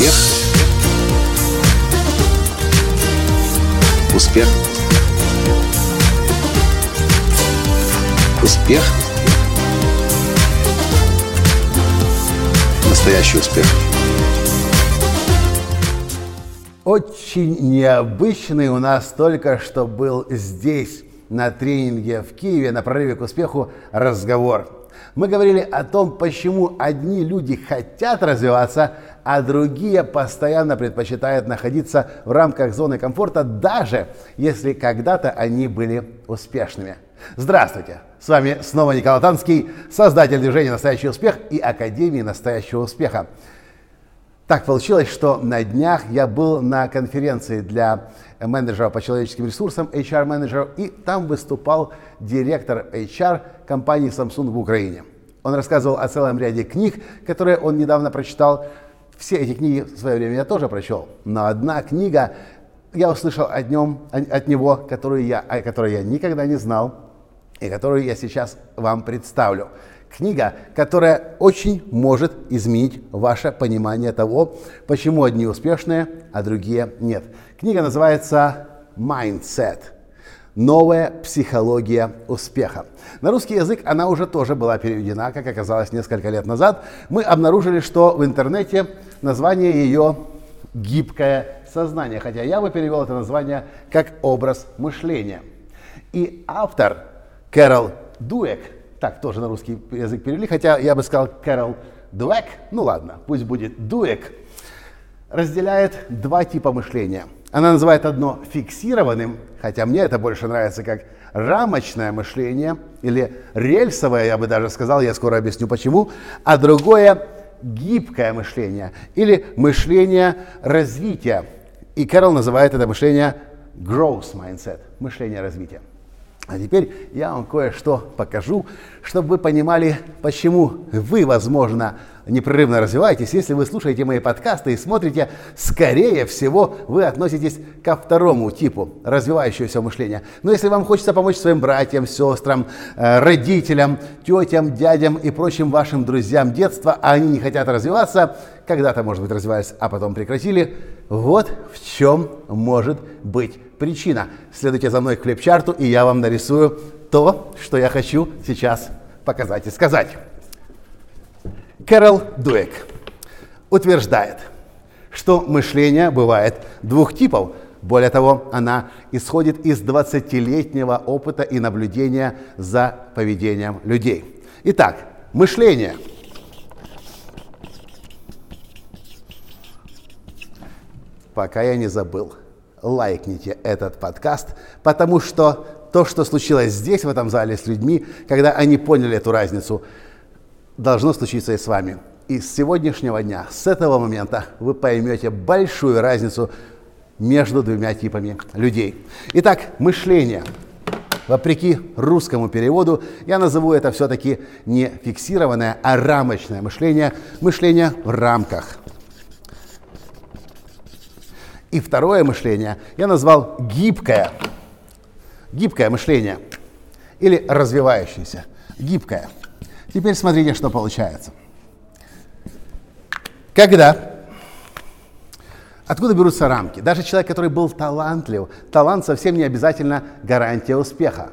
Успех. Успех. Успех. Настоящий успех. Очень необычный у нас только что был здесь, на тренинге в Киеве, на прорыве к успеху, разговор. Мы говорили о том, почему одни люди хотят развиваться, а другие постоянно предпочитают находиться в рамках зоны комфорта, даже если когда-то они были успешными. Здравствуйте! С вами снова Николай Танский, создатель движения «Настоящий успех» и Академии «Настоящего успеха». Так получилось, что на днях я был на конференции для менеджеров по человеческим ресурсам, HR-менеджеров, и там выступал директор HR компании Samsung в Украине. Он рассказывал о целом ряде книг, которые он недавно прочитал. Все эти книги в свое время я тоже прочел, но одна книга, я услышал о нем, от него, которую я, о которой я никогда не знал, и которую я сейчас вам представлю. Книга, которая очень может изменить ваше понимание того, почему одни успешные, а другие нет. Книга называется «Mindset. Новая психология успеха». На русский язык она уже тоже была переведена, как оказалось, несколько лет назад. Мы обнаружили, что в интернете название ее «Гибкое сознание», хотя я бы перевел это название как «Образ мышления». И автор Кэрол Дуэк – так тоже на русский язык перевели, хотя я бы сказал Кэрол Дуэк, ну ладно, пусть будет Дуэк, разделяет два типа мышления. Она называет одно фиксированным, хотя мне это больше нравится как рамочное мышление или рельсовое, я бы даже сказал, я скоро объясню почему, а другое гибкое мышление или мышление развития. И Кэрол называет это мышление growth mindset, мышление развития. А теперь я вам кое-что покажу, чтобы вы понимали, почему вы, возможно, непрерывно развиваетесь. Если вы слушаете мои подкасты и смотрите, скорее всего, вы относитесь ко второму типу развивающегося мышления. Но если вам хочется помочь своим братьям, сестрам, э, родителям, тетям, дядям и прочим вашим друзьям детства, а они не хотят развиваться, когда-то, может быть, развивались, а потом прекратили, вот в чем может быть причина. Следуйте за мной к флипчарту, и я вам нарисую то, что я хочу сейчас показать и сказать. Кэрол Дуэк утверждает, что мышление бывает двух типов. Более того, она исходит из 20-летнего опыта и наблюдения за поведением людей. Итак, мышление. Пока я не забыл – лайкните этот подкаст, потому что то, что случилось здесь, в этом зале с людьми, когда они поняли эту разницу, должно случиться и с вами. И с сегодняшнего дня, с этого момента вы поймете большую разницу между двумя типами людей. Итак, мышление. Вопреки русскому переводу, я назову это все-таки не фиксированное, а рамочное мышление, мышление в рамках. И второе мышление я назвал гибкое. Гибкое мышление. Или развивающееся. Гибкое. Теперь смотрите, что получается. Когда Откуда берутся рамки? Даже человек, который был талантлив, талант совсем не обязательно гарантия успеха.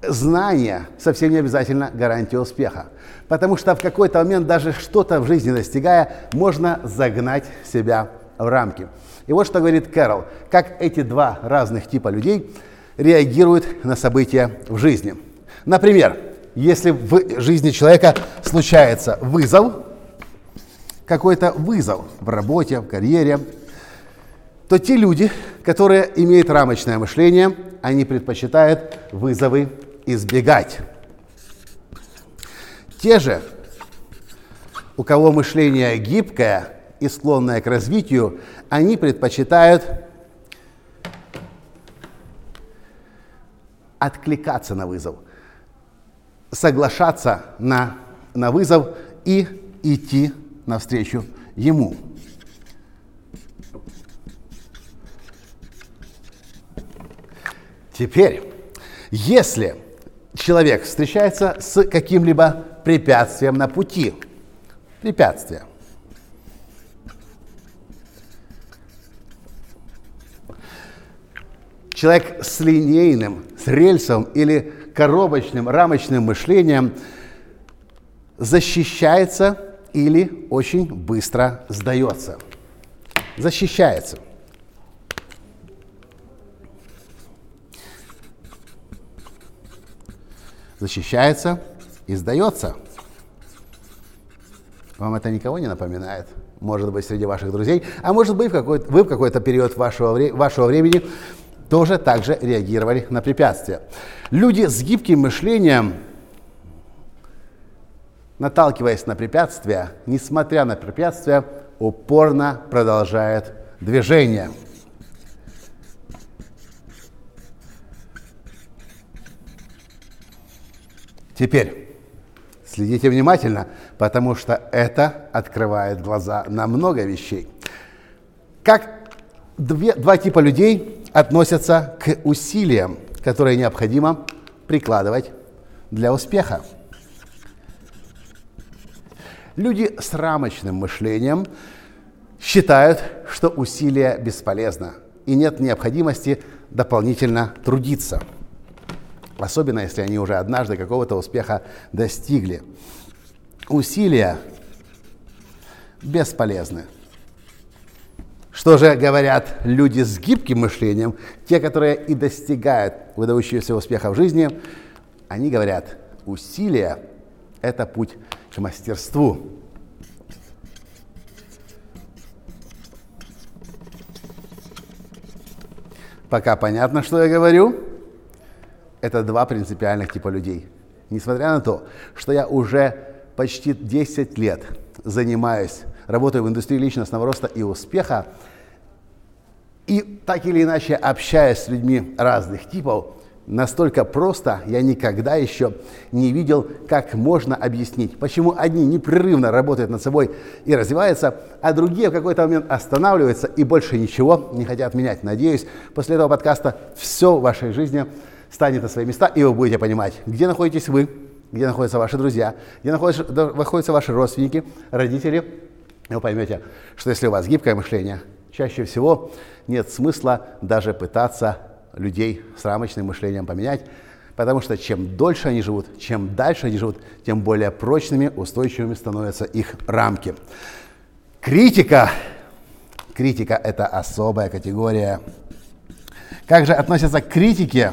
Знание совсем не обязательно гарантия успеха. Потому что в какой-то момент даже что-то в жизни достигая, можно загнать себя в рамки. И вот что говорит Кэрол, как эти два разных типа людей реагируют на события в жизни. Например, если в жизни человека случается вызов, какой-то вызов в работе, в карьере, то те люди, которые имеют рамочное мышление, они предпочитают вызовы избегать. Те же, у кого мышление гибкое, и склонная к развитию, они предпочитают откликаться на вызов, соглашаться на, на вызов и идти навстречу ему. Теперь, если человек встречается с каким-либо препятствием на пути, препятствие, человек с линейным, с рельсом или коробочным, рамочным мышлением защищается или очень быстро сдается. Защищается. Защищается и сдается. Вам это никого не напоминает? Может быть, среди ваших друзей, а может быть, в какой вы в какой-то период вашего, вашего времени тоже также реагировали на препятствия. Люди с гибким мышлением, наталкиваясь на препятствия, несмотря на препятствия, упорно продолжают движение. Теперь следите внимательно, потому что это открывает глаза на много вещей. Как две, два типа людей относятся к усилиям, которые необходимо прикладывать для успеха. Люди с рамочным мышлением считают, что усилия бесполезно и нет необходимости дополнительно трудиться. Особенно, если они уже однажды какого-то успеха достигли. Усилия бесполезны. Что же говорят люди с гибким мышлением, те, которые и достигают выдающегося успеха в жизни, они говорят, усилие – это путь к мастерству. Пока понятно, что я говорю? Это два принципиальных типа людей. Несмотря на то, что я уже почти 10 лет занимаюсь работаю в индустрии личностного роста и успеха, и так или иначе общаясь с людьми разных типов, настолько просто я никогда еще не видел, как можно объяснить, почему одни непрерывно работают над собой и развиваются, а другие в какой-то момент останавливаются и больше ничего не хотят менять. Надеюсь, после этого подкаста все в вашей жизни станет на свои места, и вы будете понимать, где находитесь вы, где находятся ваши друзья, где находятся, ваши родственники, родители, вы поймете, что если у вас гибкое мышление, чаще всего нет смысла даже пытаться людей с рамочным мышлением поменять, потому что чем дольше они живут, чем дальше они живут, тем более прочными, устойчивыми становятся их рамки. Критика. Критика – это особая категория. Как же относятся к критике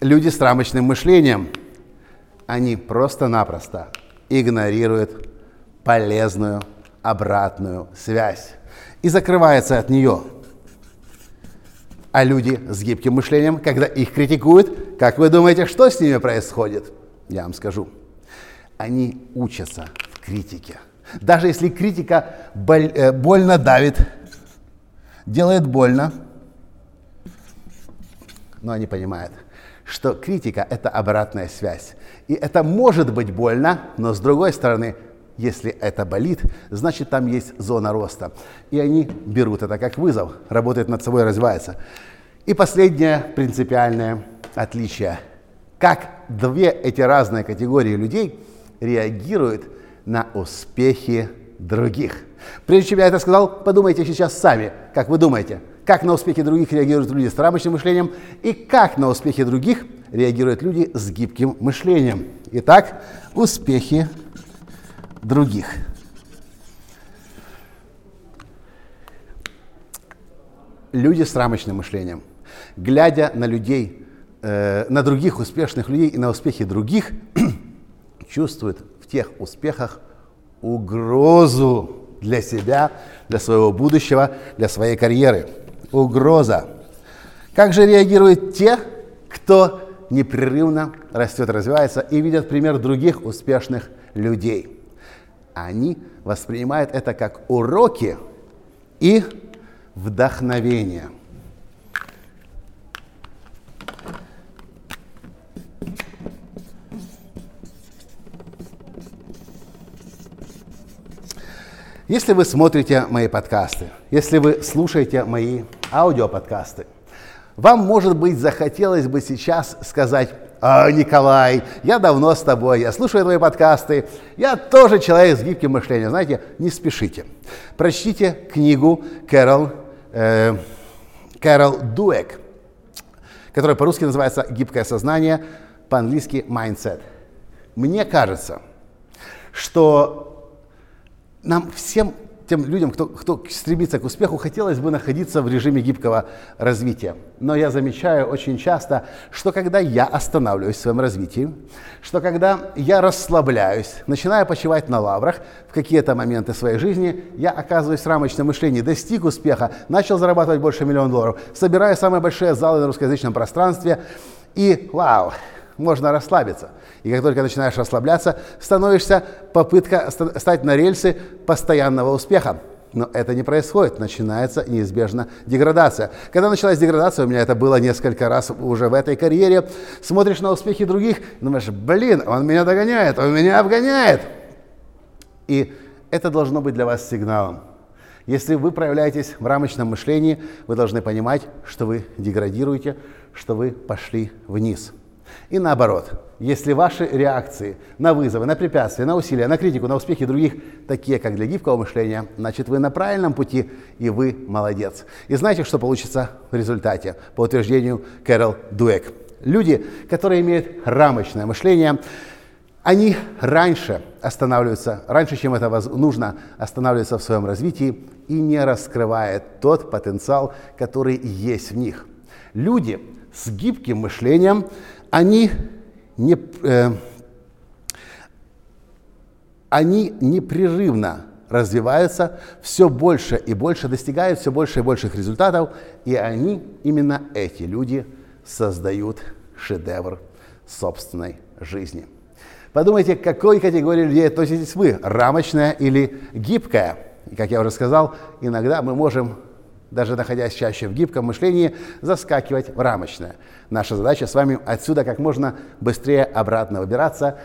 люди с рамочным мышлением? Они просто-напросто игнорируют полезную обратную связь и закрывается от нее. А люди с гибким мышлением, когда их критикуют, как вы думаете, что с ними происходит? Я вам скажу. Они учатся в критике. Даже если критика боль, э, больно давит, делает больно, но они понимают, что критика – это обратная связь. И это может быть больно, но с другой стороны, если это болит, значит там есть зона роста. И они берут это как вызов, работают над собой, развиваются. И последнее принципиальное отличие. Как две эти разные категории людей реагируют на успехи других. Прежде чем я это сказал, подумайте сейчас сами, как вы думаете, как на успехи других реагируют люди с рамочным мышлением и как на успехи других реагируют люди с гибким мышлением. Итак, успехи других. Люди с рамочным мышлением, глядя на людей, э, на других успешных людей и на успехи других, чувствуют в тех успехах угрозу для себя, для своего будущего, для своей карьеры. Угроза. Как же реагируют те, кто непрерывно растет, развивается и видят пример других успешных людей? Они воспринимают это как уроки и вдохновение. Если вы смотрите мои подкасты, если вы слушаете мои аудиоподкасты, вам, может быть, захотелось бы сейчас сказать, а, Николай, я давно с тобой, я слушаю твои подкасты, я тоже человек с гибким мышлением. Знаете, не спешите. Прочтите книгу Кэрол, э, Кэрол Дуэк которое по-русски называется «гибкое сознание», по-английски «mindset». Мне кажется, что нам всем тем людям, кто, кто стремится к успеху, хотелось бы находиться в режиме гибкого развития. Но я замечаю очень часто, что когда я останавливаюсь в своем развитии, что когда я расслабляюсь, начинаю почивать на лаврах в какие-то моменты своей жизни, я оказываюсь в рамочном мышлении, достиг успеха, начал зарабатывать больше миллиона долларов, собираю самые большие залы на русскоязычном пространстве, и вау, можно расслабиться. И как только начинаешь расслабляться, становишься попытка стать на рельсы постоянного успеха. Но это не происходит, начинается неизбежно деградация. Когда началась деградация, у меня это было несколько раз уже в этой карьере, смотришь на успехи других, думаешь, блин, он меня догоняет, он меня обгоняет. И это должно быть для вас сигналом. Если вы проявляетесь в рамочном мышлении, вы должны понимать, что вы деградируете, что вы пошли вниз. И наоборот, если ваши реакции на вызовы, на препятствия, на усилия, на критику, на успехи других такие, как для гибкого мышления, значит вы на правильном пути и вы молодец. И знаете, что получится в результате, по утверждению Кэрол Дуэк. Люди, которые имеют рамочное мышление, они раньше останавливаются, раньше, чем это нужно, останавливаются в своем развитии и не раскрывают тот потенциал, который есть в них. Люди с гибким мышлением они, не, э, они непрерывно развиваются, все больше и больше достигают все больше и больших результатов, и они, именно эти люди, создают шедевр собственной жизни. Подумайте, к какой категории людей относитесь вы, рамочная или гибкая? И, как я уже сказал, иногда мы можем даже находясь чаще в гибком мышлении, заскакивать в рамочное. Наша задача с вами отсюда как можно быстрее обратно выбираться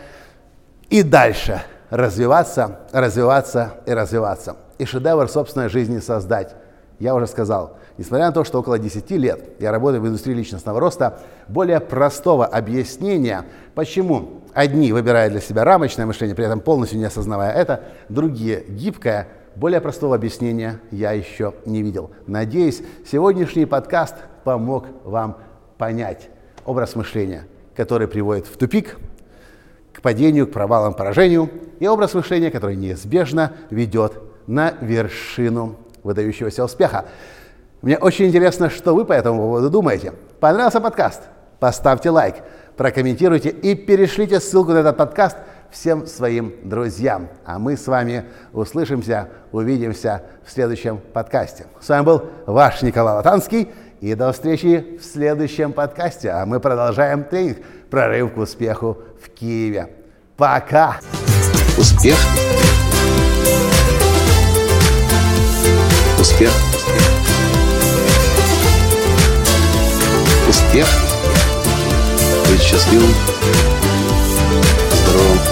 и дальше развиваться, развиваться и развиваться. И шедевр собственной жизни создать. Я уже сказал, несмотря на то, что около 10 лет я работаю в индустрии личностного роста, более простого объяснения, почему одни выбирают для себя рамочное мышление, при этом полностью не осознавая это, другие гибкое – более простого объяснения я еще не видел. Надеюсь, сегодняшний подкаст помог вам понять образ мышления, который приводит в тупик, к падению, к провалам, поражению, и образ мышления, который неизбежно ведет на вершину выдающегося успеха. Мне очень интересно, что вы по этому поводу думаете. Понравился подкаст? Поставьте лайк, прокомментируйте и перешлите ссылку на этот подкаст – всем своим друзьям. А мы с вами услышимся, увидимся в следующем подкасте. С вами был ваш Николай Латанский. И до встречи в следующем подкасте. А мы продолжаем тренинг «Прорыв к успеху в Киеве». Пока! Успех! Успех! Успех! Быть счастливым, здоровым